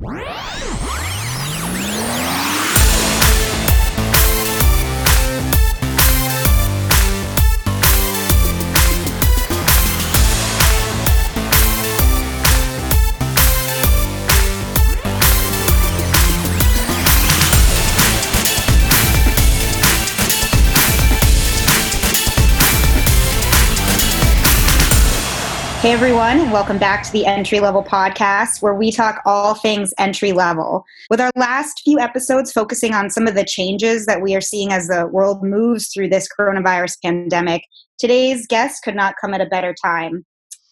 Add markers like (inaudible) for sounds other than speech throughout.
What? Everyone, and welcome back to the Entry Level Podcast, where we talk all things entry level. With our last few episodes focusing on some of the changes that we are seeing as the world moves through this coronavirus pandemic, today's guest could not come at a better time.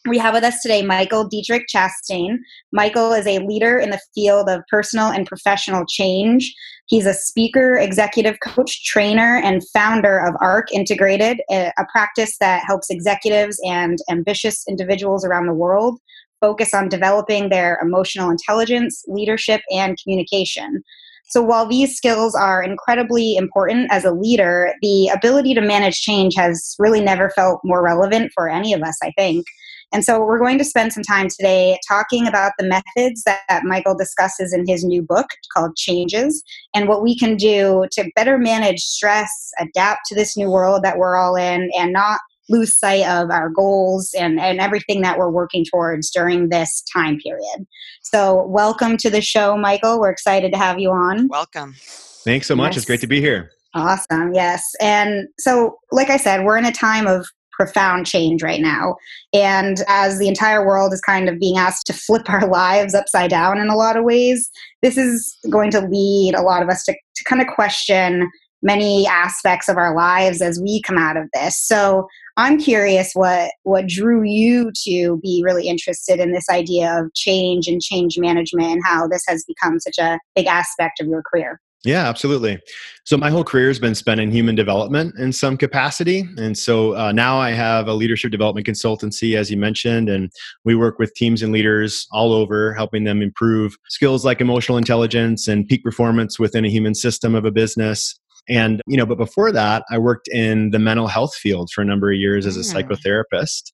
We have with us today Michael Dietrich Chastain. Michael is a leader in the field of personal and professional change. He's a speaker, executive coach, trainer, and founder of ARC Integrated, a, practice that helps executives and ambitious individuals around the world focus on developing their emotional intelligence, leadership, and communication. So, while these skills are incredibly important as a leader, the ability to manage change has really never felt more relevant for any of us, I think. And so we're going to spend some time today talking about the methods that Michael discusses in his new book called Changes and what we can do to better manage stress, adapt to this new world that we're all in, and not lose sight of our goals and, and everything that we're working towards during this time period. So, welcome to the show, Michael. We're excited to have you on. Welcome. Thanks so much. Yes. It's great to be here. Awesome. Yes. And so, like I said, we're in a time of profound change right now. And as the entire world is kind of being asked to flip our (laughs) lives upside down in a lot of ways, this is going to lead a lot of us to, to kind of question many aspects of our lives as we come out of this. So I'm curious what what drew you to be really interested in this idea of change and change management and how this has become such a big aspect of your career. Yeah, absolutely. So my whole career has been spent in human development in some capacity, and so uh, now I have a leadership development consultancy, as you mentioned, and we work with teams and leaders all over, helping them improve skills like emotional intelligence and peak performance within a human system of a business. And you know, but before that, I worked in the mental health field for a number of years as a mm. psychotherapist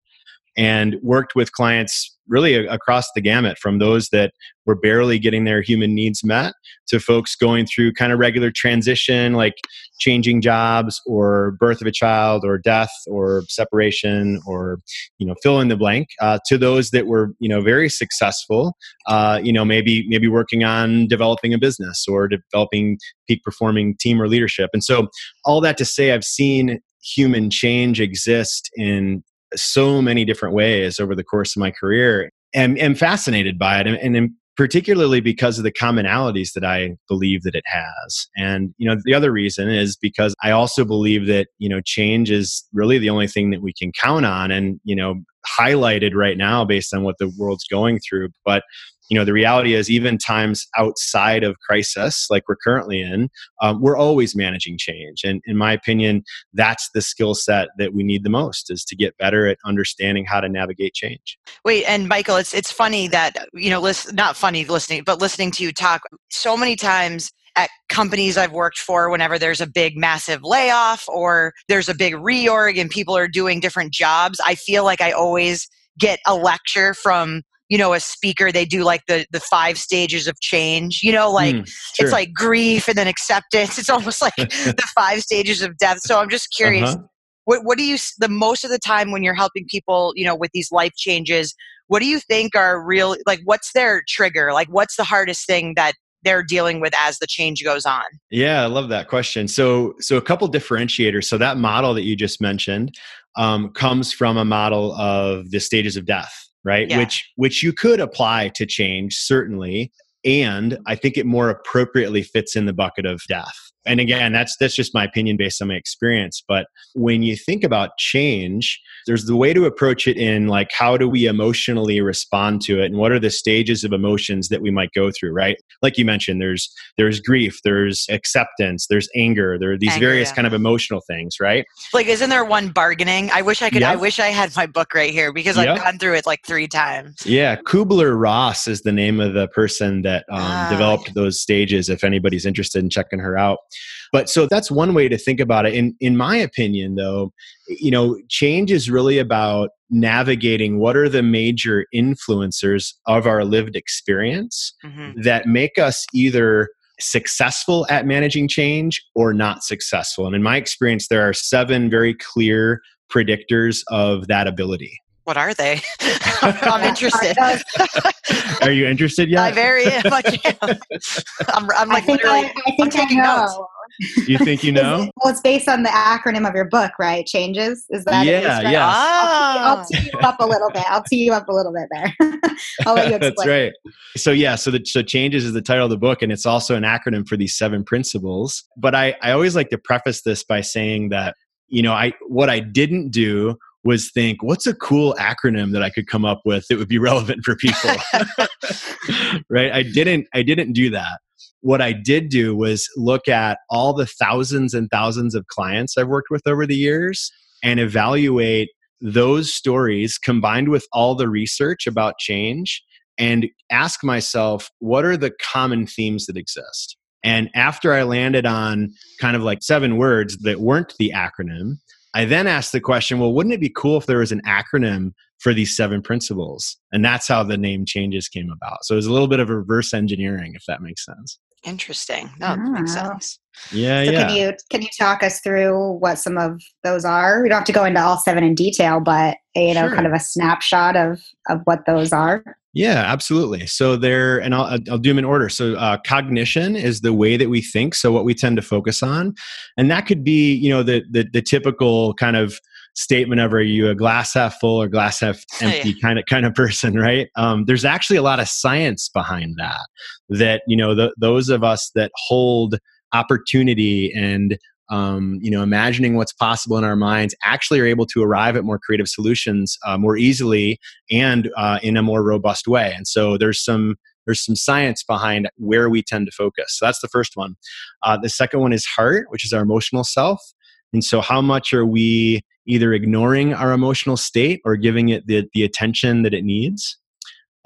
and worked with clients really across the gamut from those that were barely getting their human needs met to folks going through kind of regular transition like changing jobs or birth of a child or death or separation or you know fill in the blank uh, to those that were you know very successful uh, you know maybe maybe working on developing a business or developing peak performing team or leadership. And so all that to say i've seen human change exist in so many different ways over the course of my career and am fascinated by it and, and particularly because of the commonalities that I believe that it has. And you know, the other reason is because I also believe that, you know, change is really the only thing that we can count on and, you know, highlighted right now based on what the world's going through. But you know the reality is even times outside of crisis like we're currently in um, we're always managing change. And in my opinion that's the skill set that we need the most is to get better at understanding how to navigate change. Wait and michael it's it's funny that you know not funny listening but listening to you talk so many times at companies I've worked for, whenever there's a big, massive layoff or there's a big reorg and people are doing different jobs, I feel like I always get a lecture from you know a speaker they do like the the five stages of change you know like mm, it's like grief and then acceptance. (laughs) It's almost like (laughs) the five stages of death. So i'm just curious uh-huh. what what do you the most of the time when you're helping people you know with these life changes what do you think are real like what's their trigger? Like what's the hardest thing that they're dealing with as the change goes on? Yeah i love that question. So so a couple differentiators. So that model that you just mentioned um, comes from a model of the stages of death right yeah. which which you could apply to change certainly and i think it more appropriately fits in the bucket of death and again that's that's just my opinion based on my experience but when you think about change there's the way to approach it in like how do we emotionally respond to it and what are the stages of emotions that we might go through right like you mentioned there's there's grief there's acceptance there's anger there are these anger, various yeah. kind of emotional things right like isn't there one bargaining i wish i could yep. i wish i had my book right here because i've gone through it like three times yeah kubler-ross is the name of the person that um, ah. developed those stages if anybody's interested in checking her out But so that's one way to think about it. In in my opinion, though, you know, change is really about navigating what are the major influencers of our lived experience mm-hmm. that make us either successful at managing change or not successful. And in my experience, there are seven very clear predictors of that ability. What are they? (laughs) I'm (laughs) interested. are you interested yet? I very much am. (laughs) I'm, I'm like literally. I, I think I'm taking I notes. You think you (laughs) know? well, it's based on the acronym of your book, right? Changes. Is that yeah? It? Yeah. I'll, I'll, ah. tee you up a little bit. I'll tee you up a little bit there. (laughs) I'll let you (laughs) explain. That's right. So yeah, so the so changes is the title of the book, and it's also an acronym for these seven principles. But I I always like to preface this by saying that you know I what I didn't do was think what's a cool acronym that i could come up with that would be relevant for people right i didn't i didn't do that what I did do was look at all the thousands and thousands of clients I've worked with over the years and evaluate those stories combined with all the research about change and ask myself, what are the common themes that exist? And after I landed on kind of like seven words that weren't the acronym, I then asked the question, well, wouldn't it be cool if there was an acronym for these seven principles? And that's how the name changes came about. So it was a little bit of reverse engineering, if that makes sense. Interesting. No, that makes sense. Yeah, so yeah. Can you can you talk us through what some of those are? We don't have to go into all seven in detail, but you know, sure. kind of a snapshot of of what those are. Yeah, absolutely. So there, and I'll, I'll do them in order. So uh, cognition is the way that we think. So what we tend to focus on, and that could be, you know, the the, the typical kind of statement of are you a glass half full or glass half (laughs) empty? yeah. kind of kind of person right? Um, there's actually a lot of science behind that that you know the, those of us that hold opportunity and um, you know imagining what's possible in our minds actually are able to arrive at more creative solutions uh, more easily and uh, in a more robust way. And so there's some there's some science behind where we tend to focus. So that's the first one. Uh, the second one is heart which is our emotional self and so how much are we either ignoring our emotional state or giving it the, the attention that it needs?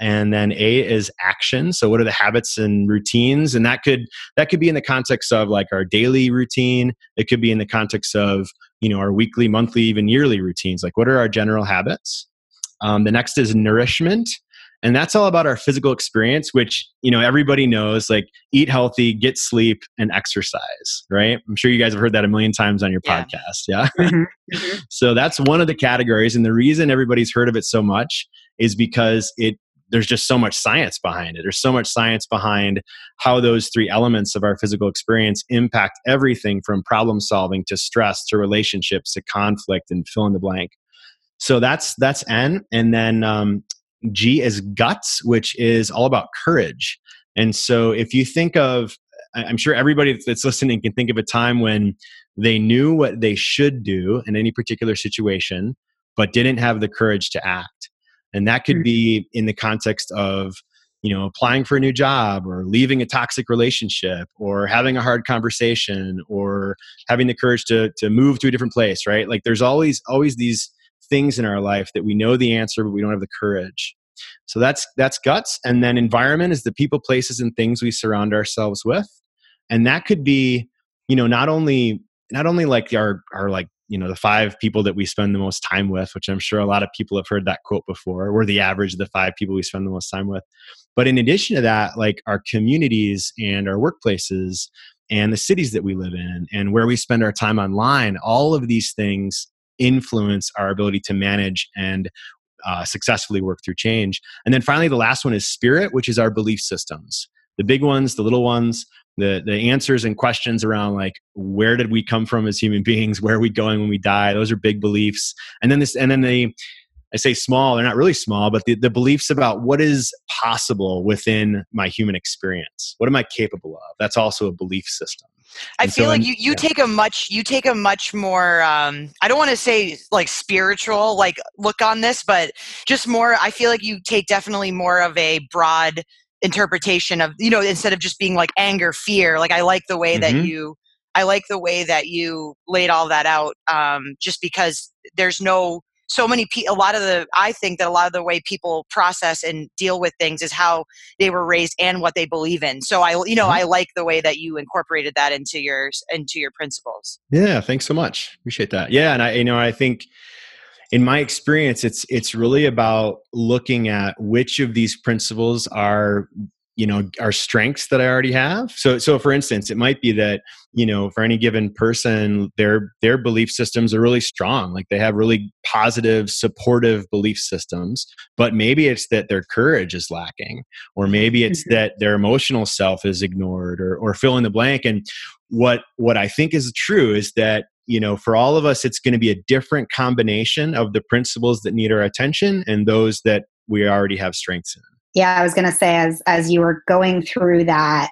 And then a is action. So what are the habits and routines? And that could that could be in the context of like our daily routine. It could be in the context of you know our weekly monthly even yearly routines. Like what are our general habits? Um, the next is nourishment and that's all about our physical experience which you know everybody knows like eat healthy get sleep and exercise right i'm sure you guys have heard that a million times on your yeah. podcast yeah (laughs) mm-hmm. Mm-hmm. so that's one of the categories and the reason everybody's heard of it so much is because it there's just so much science behind it there's so much science behind how those three elements of our physical experience impact everything from problem solving to stress to relationships to conflict and fill in the blank so that's that's n and then um, G is guts, which is all about courage. And so if you think of, I'm sure everybody that's listening can think of a time when they knew what they should do in any particular situation, but didn't have the courage to act. And that could be mm-hmm. in the context of, you know, applying for a new job or leaving a toxic relationship or having a hard conversation or having the courage to, to move to a different place, right? Like there's always, always these things in our life that we know the answer but we don't have the courage. So that's that's guts. And then environment is the people places and things we surround ourselves with. And that could be you know not only not only like our our like you know the five people that we spend the most time with which i'm sure a lot of people have heard that quote before we're the average of the five people we spend the most time with. But in addition to that like our communities and our workplaces and the cities that we live in and where we spend our time online all of these things influence our ability to manage and uh, successfully work through change. And then finally, the last one is spirit, which is our belief systems. The big ones, the little ones, the the answers and questions around like where did we come from as human (laughs) beings, where are we going when we die? Those are big beliefs. And then this, and then the I say small, they're not really small, but the, the beliefs about what is possible within my human experience. What am I capable of? That's also a belief system. I and feel so like you, you yeah. take a much you take a much more um, I don't want to say like spiritual like look on this, but just more I feel like you take definitely more of a broad interpretation of you know instead of just being like anger fear like I like the way mm-hmm. that you I like the way that you laid all that out um, just because there's no so many people, a lot of the i think that a lot of the way people process and deal with things is how they were raised and what they believe in. So i you know mm-hmm. i like the way that you incorporated that into your into your principles. Yeah thanks so much. Appreciate that. Yeah and i you know i think in my experience it's it's really about looking at which of these principles are you know are strengths that i already have. So so for instance it might be that you know for any given person their their belief systems are really strong like they have really positive supportive belief systems but maybe it's that their courage is lacking or maybe it's mm-hmm. that their emotional self is ignored or or fill in the blank. And what what i think is true is that you know for all of us it's going to be a different combination of the principles that need our attention and those that we already have strengths in yeah i was going to say as as you were going through that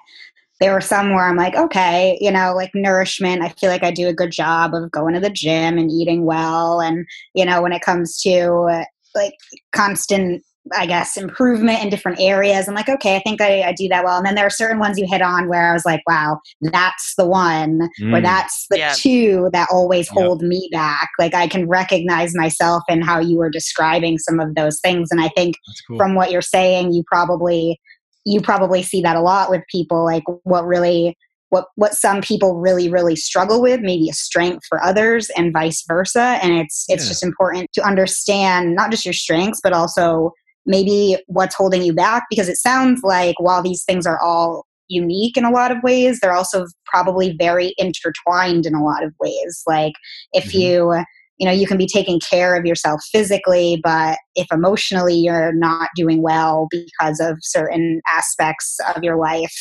there were some where i'm like okay you know like nourishment i feel like i do a good job of going to the gym and eating well. And you know when it comes to like constant I guess, improvement in different areas. I'm like, okay, I think I, I, do that well. And then there are certain ones you hit on where I was like, wow, that's the one, mm. or that's the yeah. two that always yep. hold me back. Like I can recognize myself in how you were describing some of those things. And I think cool. from what you're saying, you probably you probably see that a lot with people, like what really what what some people really really struggle with maybe a strength for others and vice versa and it's it's yeah. just important to understand not just your strengths but also maybe what's holding you back? Because it sounds like while these things are all unique in a lot of ways they're also probably very intertwined in a lot of ways. Like if mm-hmm. you you know you can be taking care of yourself physically but if emotionally you're not doing well because of certain aspects of your life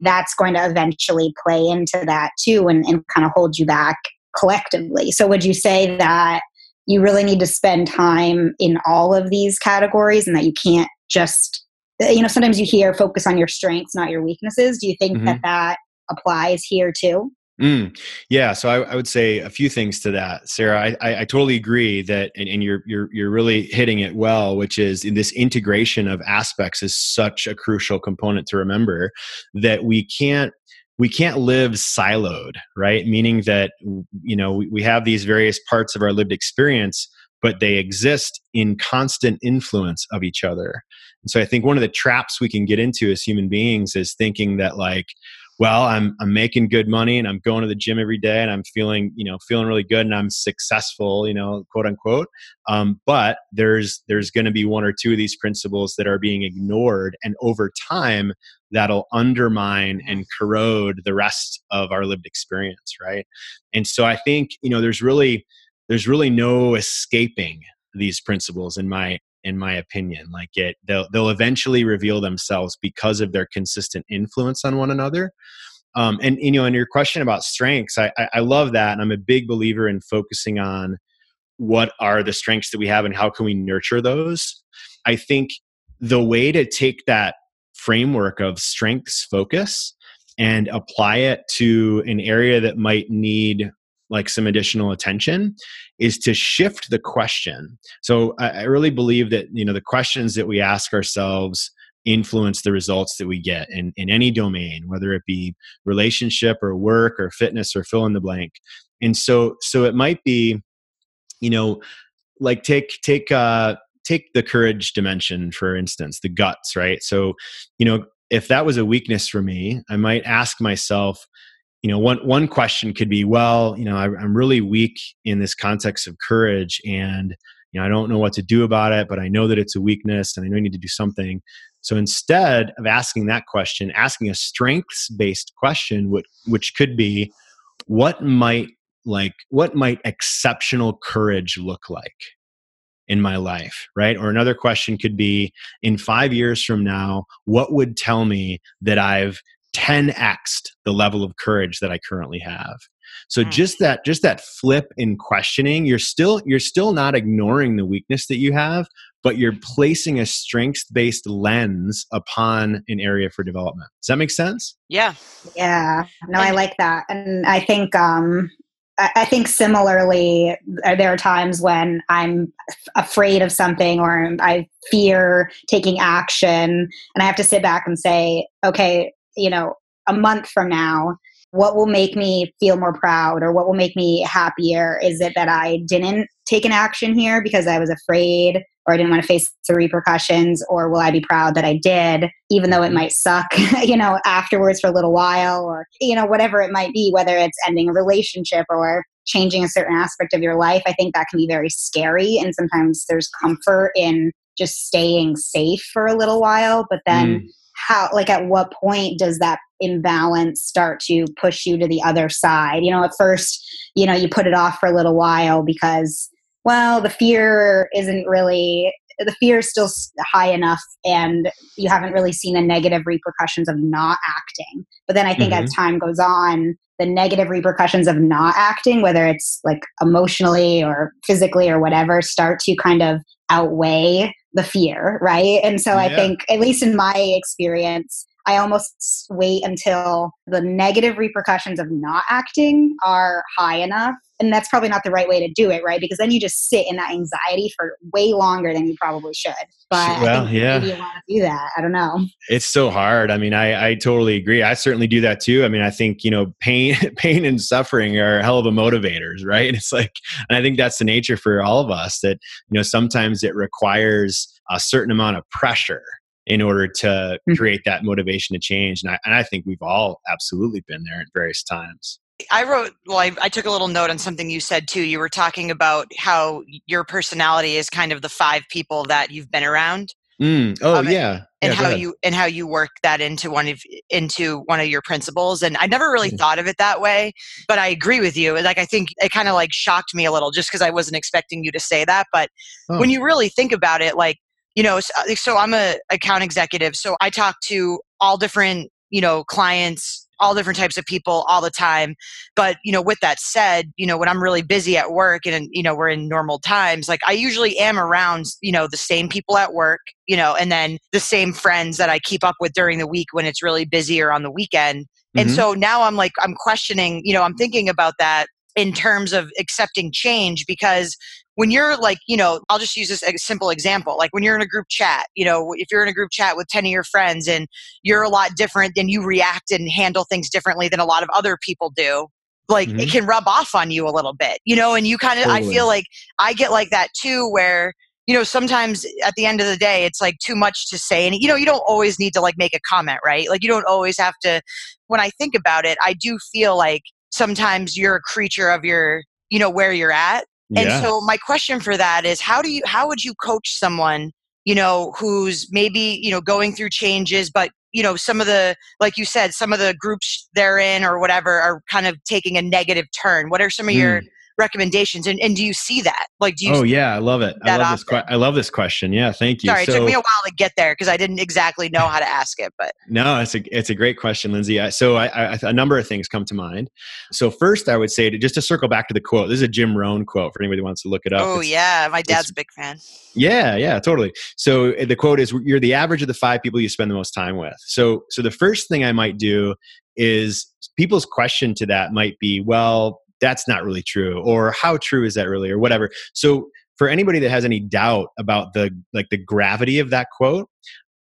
that's going to eventually play into that too and, and kind of hold you back collectively. So would you say that you really need to spend time in all of these categories and that you can't just you know sometimes you hear focus on your strengths not your weaknesses do you think mm-hmm. that that applies here too Mm, yeah, so I, I, would say a few things to that, Sarah. I, I, I totally agree that, and, and, you're you're you're really hitting it well, which is in this integration of aspects is such a crucial component to remember that we can't we can't live siloed, right? Meaning that, you know, we, we have these various parts of our lived experience, but they exist in constant influence of each other. And so I think one of the traps we can get into as human beings is thinking that, like, well i'm i'm making good money and i'm going to the gym every day and i'm feeling you know feeling really good and i'm successful you know quote unquote. Um, but there's there's going to be one or two of these principles that are being ignored and over time that'll undermine and corrode the rest of our lived experience right? And so i think you know there's really there's really no escaping these principles in my in my opinion like it they'll they'll eventually reveal themselves because of their consistent influence on one another. Um, and you know and your question about strengths I, I, I love that and i'm a big believer in focusing on what are the strengths that we have and how can we nurture those. I think the way to take that framework of strengths focus and apply it to an area that might need like some additional attention is to shift the question. So I, I, really believe that you know the questions that we ask ourselves influence the results that we get in, in any domain whether it be relationship or work or fitness or fill in the blank. And so so it might be you know like take take uh take the courage dimension for instance the guts right? So you know if that was a weakness for me i might ask myself you know one one question could be well you know I, i'm really weak in this context of courage and you know i don't know what to do about it but i know that it's a weakness and i know i need to do something. So instead of asking that question asking a strengths based question which, which could be what might like what might exceptional courage look like in my life? Right? Or another question could be in 5 years from now what would tell me that i've 10x the level of courage that I currently have. So mm. just that just that flip in questioning, you're still you're still not ignoring the weakness that you have, but you're placing a strengths-based lens upon an area for development. Does that make sense? Yeah. Yeah. No, I like that. And I think um I think similarly, uh, there are times when I'm afraid of something or I fear taking action, and I have to sit back and say, okay, you know, a month from now, what will make me feel more proud or what will make me happier? Is it that I didn't take an action here because I was afraid or I didn't want to face the repercussions? Or will I be proud that I did, even though it might suck, (laughs) you know, afterwards for a little while or, you know, whatever it might be, whether it's ending a relationship or changing a certain aspect of your life? I think that can be very scary. And sometimes there's comfort in just staying safe for a little while, but then. Mm how like at what point does that imbalance start to push you to the other side you know at first you know you put it off for a little while because well the fear isn't really the fear is still high enough and you haven't really seen the negative repercussions of not acting but then i think mm-hmm. as time goes on the negative repercussions of not acting whether it's like emotionally or physically or whatever start to kind of outweigh the fear, right? And so yeah. I think, at least in my experience, I almost wait until the negative repercussions of not acting are high enough. And that's probably not the right way to do it, right? Because then you just sit in that anxiety for way longer than you probably should. But well, yeah. maybe you want to do that. I don't know. It's so hard. I mean, I, I totally agree. I certainly do that too. I mean, I think, you know, pain, (laughs) pain and suffering are hell of a motivators, right? (laughs) It's like, and I think that's the nature for all of us that, you know, sometimes it requires a certain amount of pressure in order to mm-hmm. create that motivation to change. And I, and I think we've all absolutely been there at various times. I wrote, well, I, I, took a little note on something you said too. You were talking about how your personality is kind of the five people that you've been around. Mm. Oh yeah. And yeah, how you and how you work that into one of into one of your principles. And I never really mm. thought of it that way, but I agree with you. Like I think it kind of like shocked me a little just because I wasn't expecting you to say that. But oh. when you really think about it, like you know so, uh, so i'm a account executive so i talk to all different you know clients all different types of people all the time but you know with that said you know when i'm really busy at work and you know we're in normal times like i usually am around you know the same people at work you know and then the same friends that i keep up with during the week when it's really busy or on the weekend mm-hmm. and so now i'm like i'm questioning you know i'm thinking about that in terms of accepting change because when you're like, you know, I'll just use this a simple example. Like when you're in a group chat, you know, if you're in a group chat with 10 of your friends and you're a lot different, then you react and handle things differently than a lot of other people do. Like mm-hmm. it can rub off on you a little bit, you know, and you kind of, totally. I feel like I get like that too, where, you know, sometimes at the end of the day, it's like too much to say. And, you know, you don't always need to like make a comment, right? Like you don't always have to, when I think about it, I do feel like sometimes you're a creature of your, you know, where you're at and yeah. so my question for that is how do you how would you coach someone, you know, who's maybe, you know, going through changes but you know some of the like you said some of the groups they're in or whatever are kind of taking a negative turn what are some of mm. your recommendations and, and do you see that? Like do you oh yeah i love it. I love this que- i love this question. Yeah thank you. Sorry so, it took me a while to get there because i didn't exactly know how to ask it but (laughs) no it's a it's a great question lindsay. So I, I, a number of things come to mind. So first i would say to just to circle back to the quote this is a jim rohn quote for anybody who wants to look it up. Oh it's, yeah my dad's a big fan. Yeah yeah totally. So uh, the quote is you're the average of the five people you spend the most time with. So so the first thing i might do is people's question to that might be well that's not really true or how true is that really or whatever. So for anybody that has any doubt about the like the gravity of that quote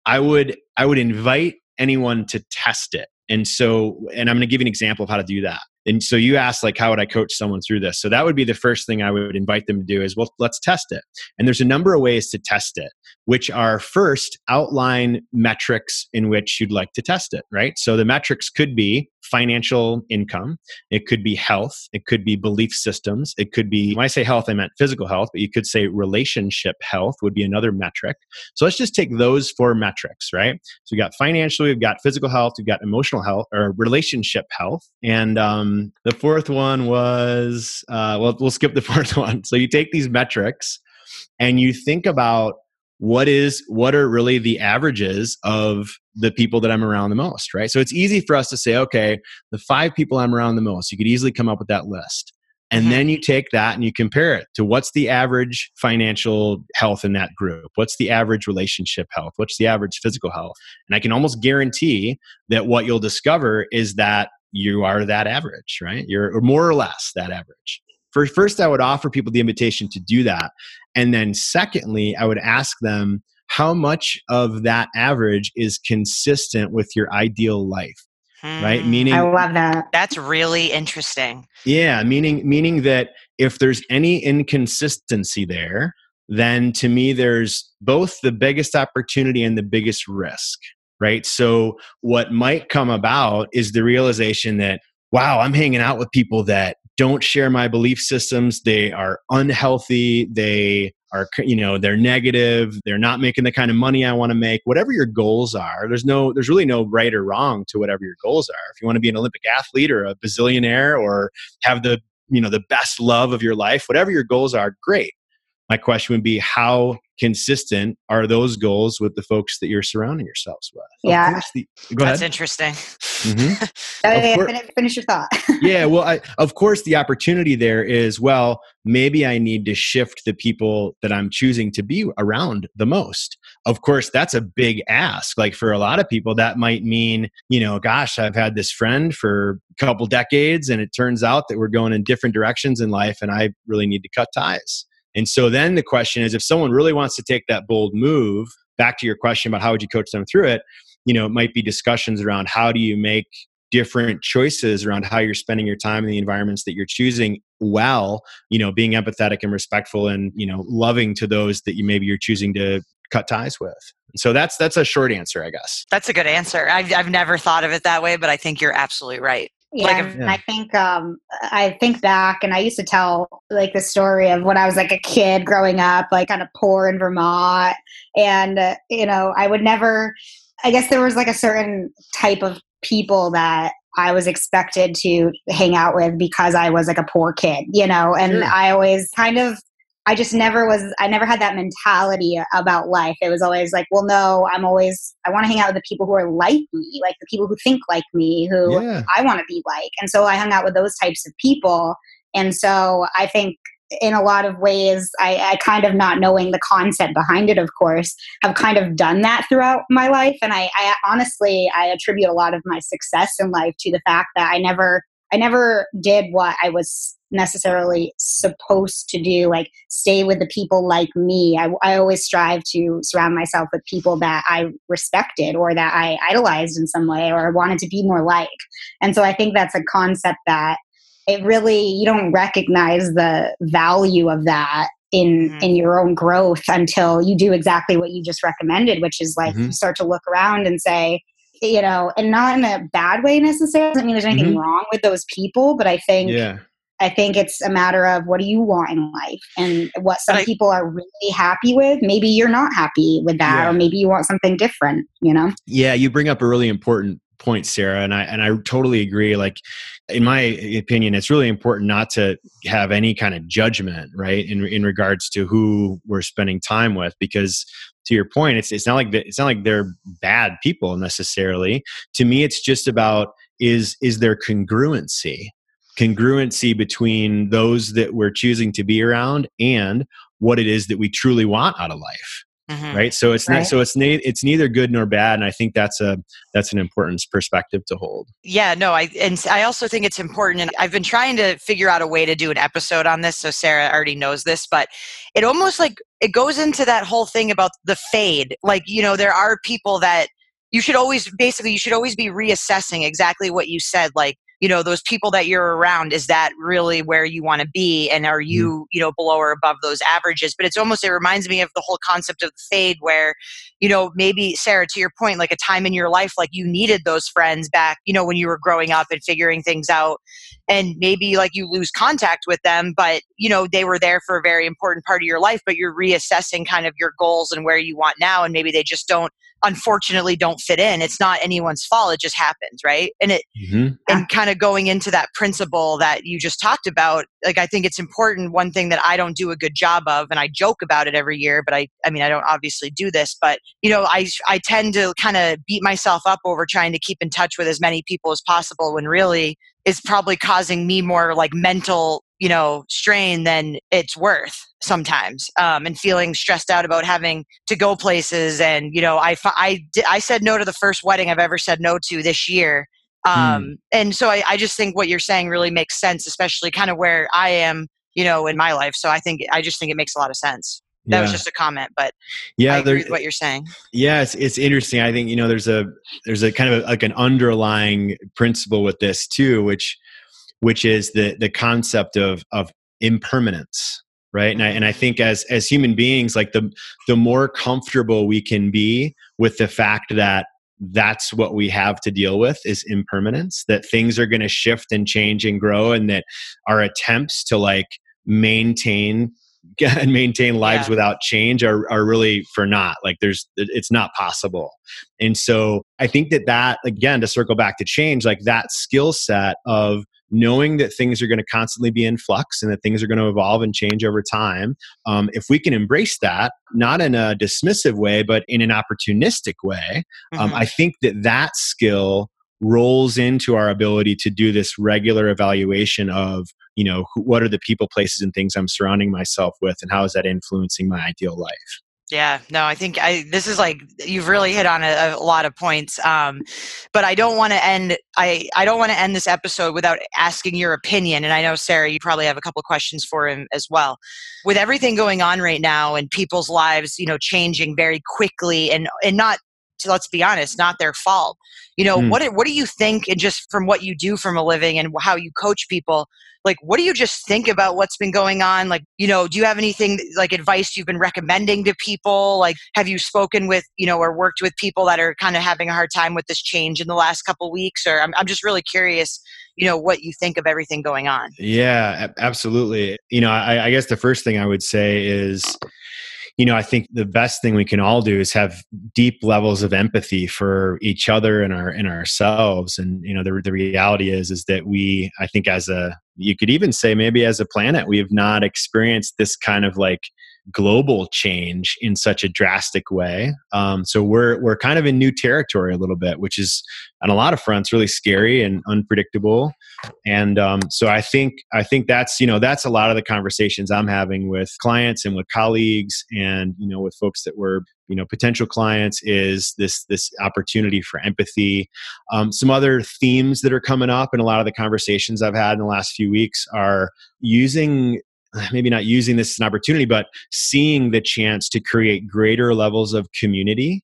i would i would invite anyone to test it. And so and i'm going to give you an example of how to do that and so you asked like how would i coach someone through this? So that would be the first thing i would invite them to do is well let's test it. And there's a number of ways to test it which are first outline metrics in which you'd like to test it right? So the metrics could be financial income it could be health it could be belief systems it could be when i say health i meant physical health but you could say relationship health would be another metric. So let's just take those four metrics right? So we've got financial we've got physical health we've got emotional health or relationship health and um, the fourth one was uh, well, we'll skip the (laughs) fourth one. So you take these metrics and you think about what is what are really the averages of the people that I'm around the most, right? So it's easy for us to say, okay, the five people I'm around the most. You could easily come up with that list. And mm-hmm. then you take that and you compare it to what's the average financial health in that group? What's the average relationship health? What's the average physical health? And I can almost guarantee that what you'll discover is that you are that average, right? You're more or less that average. For first, I would offer people the invitation to do that. And then, secondly, I would ask them how much of that average is consistent with your ideal life. right Mm, meaning I love that. That's really interesting. yeah meaning meaning that if there's any inconsistency there then to me there's both the biggest opportunity and the biggest risk right? So what might come about is the realization that wow i'm hanging out with people that don't share my belief systems. They are unhealthy. They are you know they're negative. They're not making the kind of money i want to make. Whatever your goals are there's no there's really no right or wrong to whatever your goals are. If you want to be an olympic athlete or a bazillionaire or have the you know the best love of your life whatever your goals are great my question would be how consistent are those goals with the folks that you're surrounding yourselves with Yeah. the- go That's ahead interesting. Mhm. (laughs) Oh, Of yeah, cour- finish, finish your thought. (laughs) yeah well I, of course the opportunity there is well maybe i need to shift the people that i'm choosing to be around the most of course that's a big ask like for a lot of people that might mean you know gosh i've had this friend for a couple decades and it turns out that we're going in different directions in life and i really need to cut ties and so then the question is if someone really wants to take that bold move back to your question about how would you coach them through it you know it might be discussions around how do you make different choices around how you're spending your time in the environments that you're choosing while you know being empathetic and respectful and you know loving to those that you maybe you're choosing to cut ties with so that's that's a short answer i guess That's a good answer. I've, I've never thought of it that way, but I think you're absolutely right. Yeah, Like and Yeah. I think um, I think back, and I used to tell like the story of when I was like a kid growing up, like kind of poor in Vermont, and uh, you know, I would never. I guess there was like a certain type of people that I was expected to hang out with because I was like a poor kid, you know, and Sure. I always kind of. I just never was. I never had that mentality about life. It was always like, well, no, I'm always. I want to hang out with the people who are like me, like the people who think like me, who yeah I want to be like. And so I hung out with those types of people. And so I think in a lot of ways, I, I kind of not knowing the concept behind it, of course, have kind of done that throughout my life. And I, I honestly, I attribute a lot of my success in life to the fact that I never, I never did what I was necessarily supposed to do, like stay with the people like me. I, I always strive to surround myself with people that I respected or that I idolized in some way or wanted to be more like. And so I think that's a concept that it really you don't recognize the value of that in Mhm. in your own growth until you do exactly what you just recommended, which is like Mhm. you start to look around and say, you know, and not in a bad way necessarily. Doesn't mean there's anything Mhm. wrong with those people, but I think yeah I think it's a matter of what do you want in life and what some I- people are really happy with. Maybe you're not happy with that, Yeah. or maybe you want something different, you know? Yeah, you bring up a really important point, Sarah, and I and I totally agree. Like, in my opinion, it's really important not to have any kind of judgment, right, in in regards to who we're spending time with, because to your point, it's it's not like it's not like they're bad people necessarily. To me, it's just about is is there congruency, congruency between those that we're choosing to be around and what it is that we truly want out of life Mhm. right so it's Right. not so it's ne- it's neither good nor bad and i think that's a that's an important perspective to hold Yeah, no, I and I also think it's important and I've been trying to figure out a way to do an episode on this so Sarah already knows this, but it almost like it goes into that whole thing about the fade. Like, you know, there are people that you should always basically you should always be reassessing exactly what you said like you know those people that you're around is that really where you want to be? And are mm-hmm. you you know below or above those averages? But it's almost it reminds me of the whole concept of the fade where you know maybe sarah to your point like a time in your life like you needed those friends back you know when you were growing up and figuring things out and maybe like you lose contact with them but you know they were there for a very important part of your life but you're reassessing kind of your goals and where you want now and maybe they just don't unfortunately don't fit in. It's not anyone's fault. It just happens right? And it mm-hmm. and kind of going into that principle that you just talked about like i think it's important. One thing that i don't do a good job of and i joke about it every year but i i mean i don't obviously do this but you know i i tend to kind of beat myself up over trying to keep in touch with as many people as possible when really is probably causing me more like mental you know strain than it's worth sometimes um, and feeling stressed out about having to go places and you know i I, I said no to the first wedding i've ever said no to this year um, and so I, I just think what you're saying really makes sense especially kind of where i am you know in my life so i think i just think it makes a lot of sense that yeah. was just a comment, but yeah, I agree with what you're saying. Yeah, it's, it's interesting. I think you know there's a there's a kind of a, like an underlying principle with this too, which which is the the concept of of impermanence right and I, mm-hmm. and I think as as human beings like the the more comfortable we can be with the fact that that's what we have to deal with is impermanence that things are going to shift and change and grow and that our attempts to like maintain (laughs) and maintain lives yeah. without change are, are really for not like there's it's not possible and so i think that that again to circle back to change like that skill set of knowing that things are going to constantly be in flux and that things are going to evolve and change over time um, if we can embrace that not in a dismissive way but in an opportunistic way um, mm-hmm. i think that that skill rolls into our ability to do this regular evaluation of you know who, what are the people places and things i'm surrounding myself with and how is that influencing my ideal life yeah, no, I think I this is like you've really hit on a, a lot of points. Um, but I don't want to end I I don't want to end this episode without asking your opinion. And I know Sarah, you probably have a couple of questions for him as well. With everything going on right now and people's lives, you know, changing very quickly and and not let's be honest, not their fault. You know, mm. what what do you think, and just from what you do from a living and how you coach people, like what do you just think about what's been going on? Like, you know, do you have anything like advice you've been recommending to people? Like, have you spoken with, you know, or worked with people that are kind of having a hard time with this change in the last couple weeks? Or I'm I'm just really curious, you know, what you think of everything going on. Yeah, absolutely. You know, I, I guess the first thing I would say is you know, I think the best thing we can all do is have deep levels of empathy for each other and our and ourselves. And you know, the the reality is is that we, I think, as a you could even say maybe as a planet, we have not experienced this kind of like global change in such a drastic way. Um, so we're we're kind of in new territory a little bit, which is on a lot of fronts really scary and unpredictable. And um, so I think I think that's you know that's a lot of the conversations I'm having with clients and with colleagues and you know with folks that were you know potential clients is this this opportunity for empathy. Um, some other themes that are coming up in a lot of the conversations I've had in the last few weeks are using (sighs) maybe not using this as an opportunity, but seeing the chance to create greater levels of community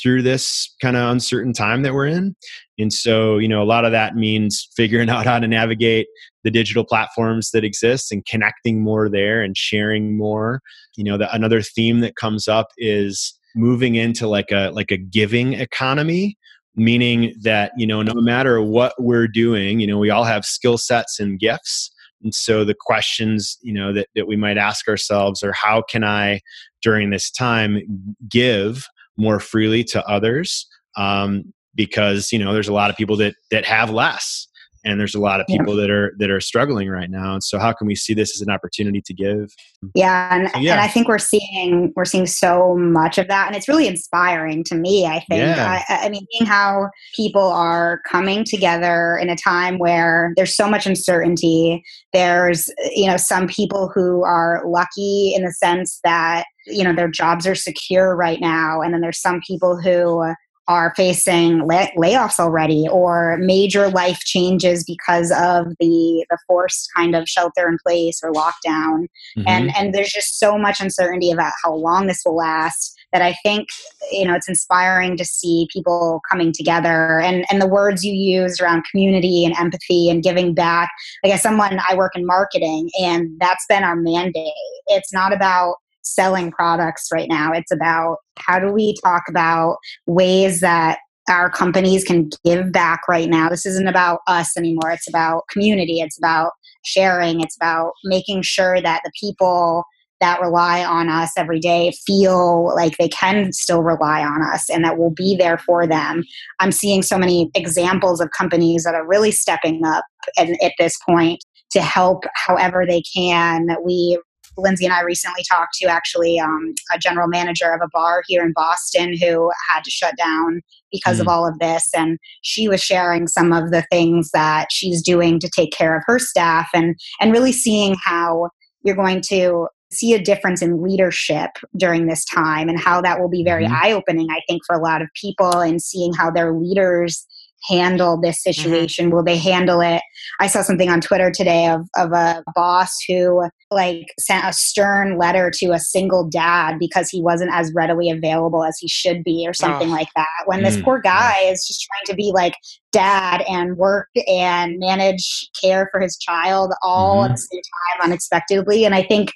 through this kind of uncertain time that we're in. And so, you know, a lot of that means (laughs) figuring out how to navigate the digital platforms that exist and connecting more there and sharing more. You know, the, another theme that comes up is moving into like a like a giving economy meaning that you know no matter what we're doing you know we all have skill sets and gifts and so the questions, you know, that, that we might ask ourselves are how can I during this time give more freely to others? Um, because, you know, there's a lot of people that that have less and there's a lot of people yeah. that are that are struggling right now and so how can we see this as an opportunity to give yeah and, so, yeah. and i think we're seeing we're seeing so much of that and it's really inspiring to me i think yeah. I, I mean seeing how people are coming together in a time where there's so much uncertainty there's you know some people who are lucky in the sense that you know their jobs are secure right now and then there's some people who are facing lay- layoffs already or major life changes because of the the forced kind of shelter in place or lockdown. Mm-hmm. and and there's just so much uncertainty about how long this will last that I think you know it's inspiring to see people coming together. And and the words you use around community and empathy and giving back like as someone I work in marketing and that's been our mandate. It's not about selling products right now. It's about how do we talk about ways that our companies can give back right now. This isn't about us anymore. It's about community. It's about sharing. It's about making sure that the people that rely on us every day feel like they can still rely on us and that we'll be there for them. I'm seeing so many examples of companies that are really stepping up at, at this point to help however they can. We Lindsay and I recently talked to actually um, a general manager of a bar here in Boston who had to shut down because mm. of all of this. And she was sharing some of the things that she's doing to take care of her staff and, and really seeing how you're going to see a difference in leadership during this time and how that will be very mm-hmm. eye opening, I think, for a lot of people and seeing how their leaders handle this mm-hmm. situation? Mm-hmm. Will they handle it? I saw something on Twitter today of, of a boss who like sent a stern letter to a single dad because he wasn't as readily available as he should be or something oh. like that. When mm-hmm. this mm, poor guy is just trying to be like dad and work and manage care for his child all mm-hmm. at the same time unexpectedly. And I think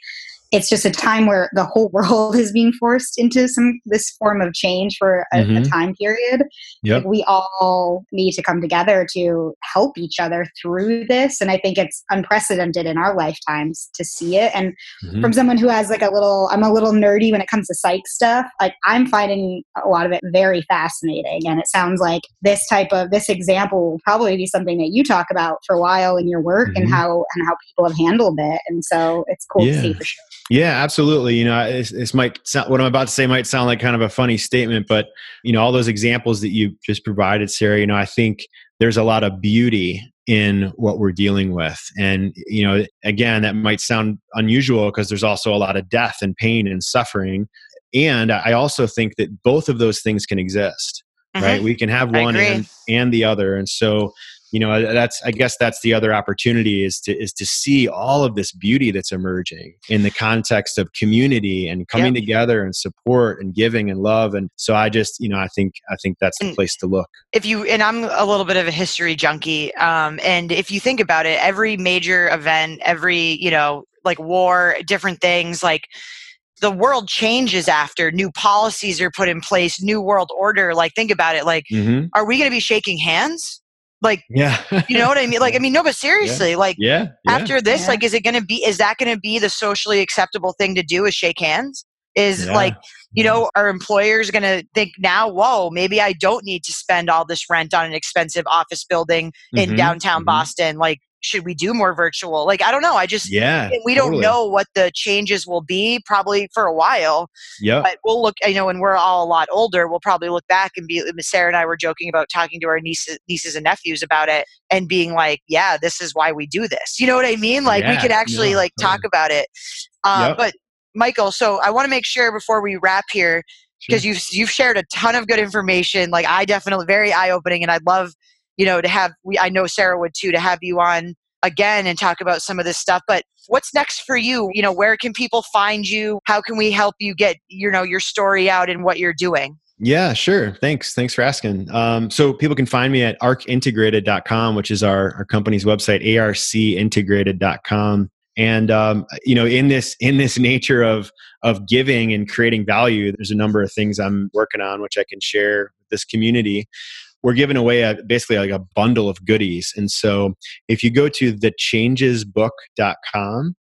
it's just a time where the whole (laughs) world is being forced into some this form of change for a, mm-hmm. a time period. Yep. Like we all need to come together to help each other through this, and I think it's unprecedented in our lifetimes to see it. And mm-hmm. from someone who has like a little, I'm a little nerdy when it comes to psych stuff. Like I'm finding a lot of it very fascinating, and it sounds like this type of this example will probably be something that you talk about for a while in your work mm-hmm. and how and how people have handled it. And so it's cool yeah. to see for sure. Yeah, absolutely. You know, this, this, might sound, what I'm about to say might sound like kind of a funny statement, but you know, all those examples that you just provided, Sarah. You know, I think there's a lot of beauty in what we're dealing with, and you know, again, that might sound unusual because there's also a lot of death and pain and suffering, and I also think that both of those things can exist. Mm-hmm. Right, we can have one and, and the other, and so you know that's i guess that's the other opportunity is to is to see all of this beauty that's emerging in the context of community and coming yep. together and support and giving and love. And so i just you know i think i think that's the and place to look. If you and i'm a little bit of a history junkie um, and if you think about it every major event every you know like war different things like the world changes after new policies are put in place new world order. Like think about it like mm-hmm. are we going to be shaking hands like, yeah, you know what I mean? Like, I mean, no, but (laughs) seriously, yeah. like, yeah, yeah. after this, yeah. like, is it going to be, is that going to be the socially acceptable thing to do is shake hands? Is like, you know, are employers going to think now, whoa, maybe I don't need to spend all this rent on an expensive office building in mm-hmm. downtown mm-hmm. Boston? Like, should we do more virtual? Like, I don't know. I just, yeah, we totally. don't know what the changes will be probably for a while. Yeah. But we'll look, you know, when we're all a lot older, we'll probably look back and be, Sarah and I were joking about talking to our nieces, nieces and nephews about it and being like, yeah, this is why we do this. You know what I mean? Like, yeah, we can actually yeah, like talk about it. Uh, yep. But Michael, so I want to make sure before we wrap here, because you've you've shared a ton of good information. Like I definitely very eye opening, and I'd love you know, to have we I know Sarah would too to have you on again and talk about some of this stuff. But what's next for you? You know, where can people find you? How can we help you get you know your story out and what you're doing? Yeah, sure. Thanks. Thanks for asking. Um, so people can find me at arcintegrated.com, which is our, our company's website, arcintegrated.com. And um, you know, in this in this (laughs) nature of of giving and creating value, there's a number of things I'm working on, which I can share with this community we're giving away a, basically like a bundle of goodies. And so if you go to thechangesbook.com,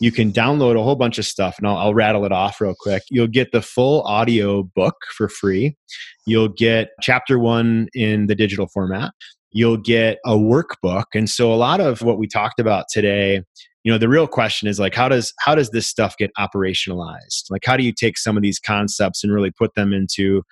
you can download a whole bunch of stuff and I'll, I'll, rattle it off real quick. You'll get the full audio book for free. You'll get chapter one in the digital format. You'll get a workbook. And so a lot of what we talked about today you know the real question is like how does how does this stuff get operationalized like how do you take some of these concepts and really put them into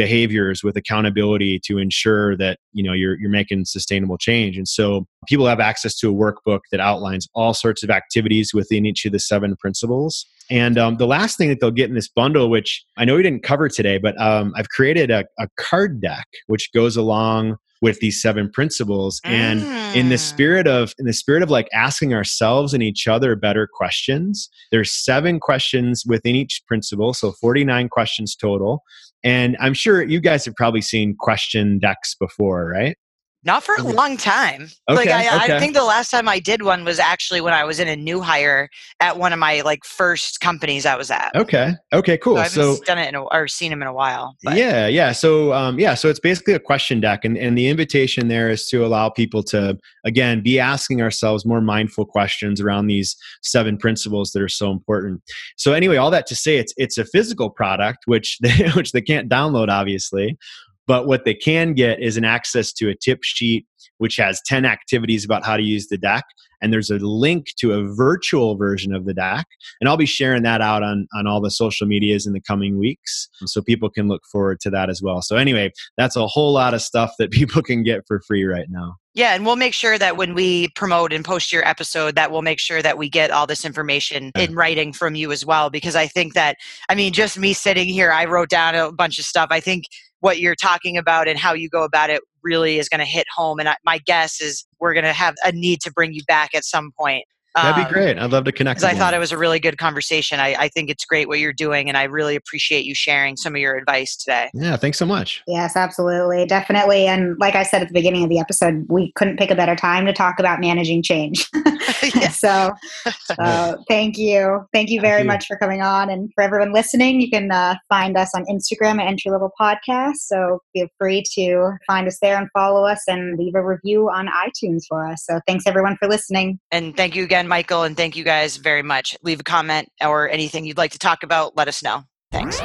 behaviors with accountability to ensure that you know you're you're making sustainable change. And so people have access to a workbook that outlines all sorts of activities within each of the seven principles. And um, the last thing that they'll get in this bundle which i know we didn't cover today but um, i've created a, a card deck which goes along with these seven principles. And in the mm. spirit of in the spirit of like asking ourselves and each other better questions there's seven questions within each principle so 49 questions total and i'm sure you guys have probably seen question decks before right not for a long time. Okay, like I, okay. I, think the last time I did one was actually when I was in a new hire at one of my like first companies I was at. Okay. Okay. Cool. So, I haven't so, done it in a, or seen them in a while. But. Yeah. Yeah. So um, yeah. So it's basically a question deck, and and the invitation there is to allow people to again be asking ourselves more mindful questions around these seven principles that are so important. So anyway, all that to say, it's it's a physical product which (laughs) they, which they can't download obviously but what they can get is an access to a tip sheet, which has 10 activities about how to use the deck. And there's a link to a virtual version of the deck. And I'll be sharing that out on, on all the social medias in the coming weeks. So people can look forward to that as well. So, anyway, that's a whole lot of stuff that (laughs) people can get for free right now. Yeah, and we'll make sure that when we promote and post your episode, that we'll make sure that we get all this information in writing from you as well. Because I think that, I mean, just me sitting here, I wrote down a bunch of stuff. I think what you're talking about and how you go about it really is going to hit home. And I, my guess is we're going to have a need to bring you back at some point That'd be um, great. I'd love to connect. Because I thought it was a really good conversation. I, I, think it's great what you're doing, and I really appreciate you sharing some of your advice today. Yeah, thanks so much. Yes, absolutely, definitely. And like I said at the beginning of the episode, we couldn't pick a better time to talk about managing change. (laughs) (laughs) so, (laughs) uh, thank you, thank you very thank you. much for coming on, and for everyone listening, you can uh, find us on Instagram at Entry Level Podcast. So feel free to find us there and follow us, and leave a review on iTunes for us. So thanks everyone for listening, and thank you again again, Michael, and thank you guys very much. Leave a comment or anything you'd like to talk about, let us know. Thanks.